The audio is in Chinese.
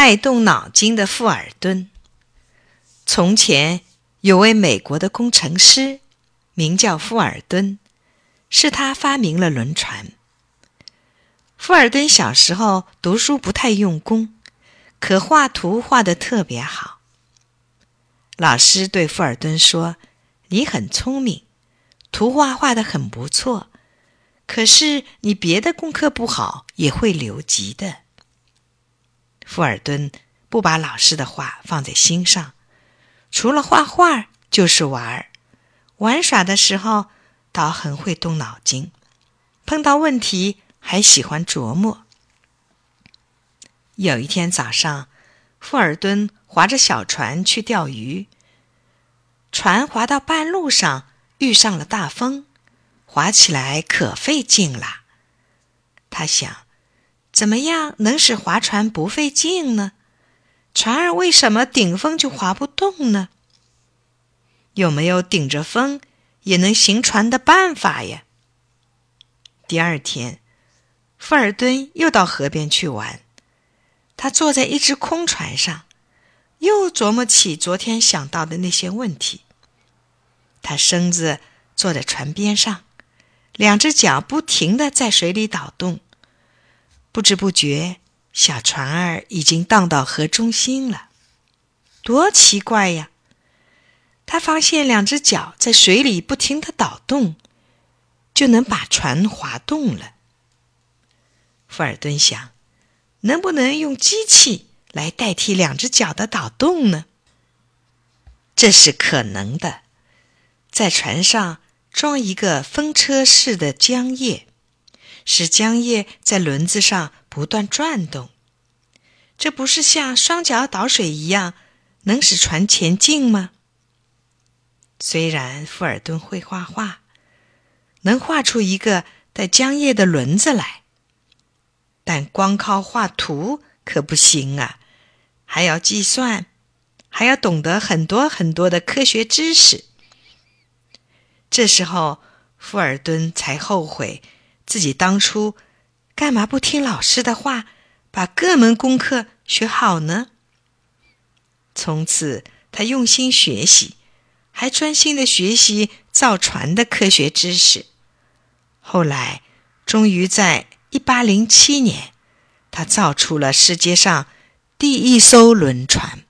爱动脑筋的富尔顿。从前有位美国的工程师，名叫富尔顿，是他发明了轮船。富尔顿小时候读书不太用功，可画图画的特别好。老师对富尔顿说：“你很聪明，图画画的很不错。”可是你别的功课不好，也会留级的。富尔顿不把老师的话放在心上，除了画画就是玩儿。玩耍的时候倒很会动脑筋，碰到问题还喜欢琢磨。有一天早上，富尔顿划着小船去钓鱼，船划到半路上遇上了大风。划起来可费劲了，他想，怎么样能使划船不费劲呢？船儿为什么顶风就划不动呢？有没有顶着风也能行船的办法呀？第二天，富尔顿又到河边去玩，他坐在一只空船上，又琢磨起昨天想到的那些问题。他身子坐在船边上。两只脚不停的在水里捣动，不知不觉，小船儿已经荡到河中心了。多奇怪呀！他发现两只脚在水里不停地捣动，就能把船划动了。富尔顿想，能不能用机器来代替两只脚的捣动呢？这是可能的，在船上。装一个风车式的浆液，使浆液在轮子上不断转动。这不是像双脚倒水一样，能使船前进吗？虽然富尔顿会画画，能画出一个带浆液的轮子来，但光靠画图可不行啊，还要计算，还要懂得很多很多的科学知识。这时候，富尔顿才后悔自己当初干嘛不听老师的话，把各门功课学好呢？从此，他用心学习，还专心的学习造船的科学知识。后来，终于在一八零七年，他造出了世界上第一艘轮船。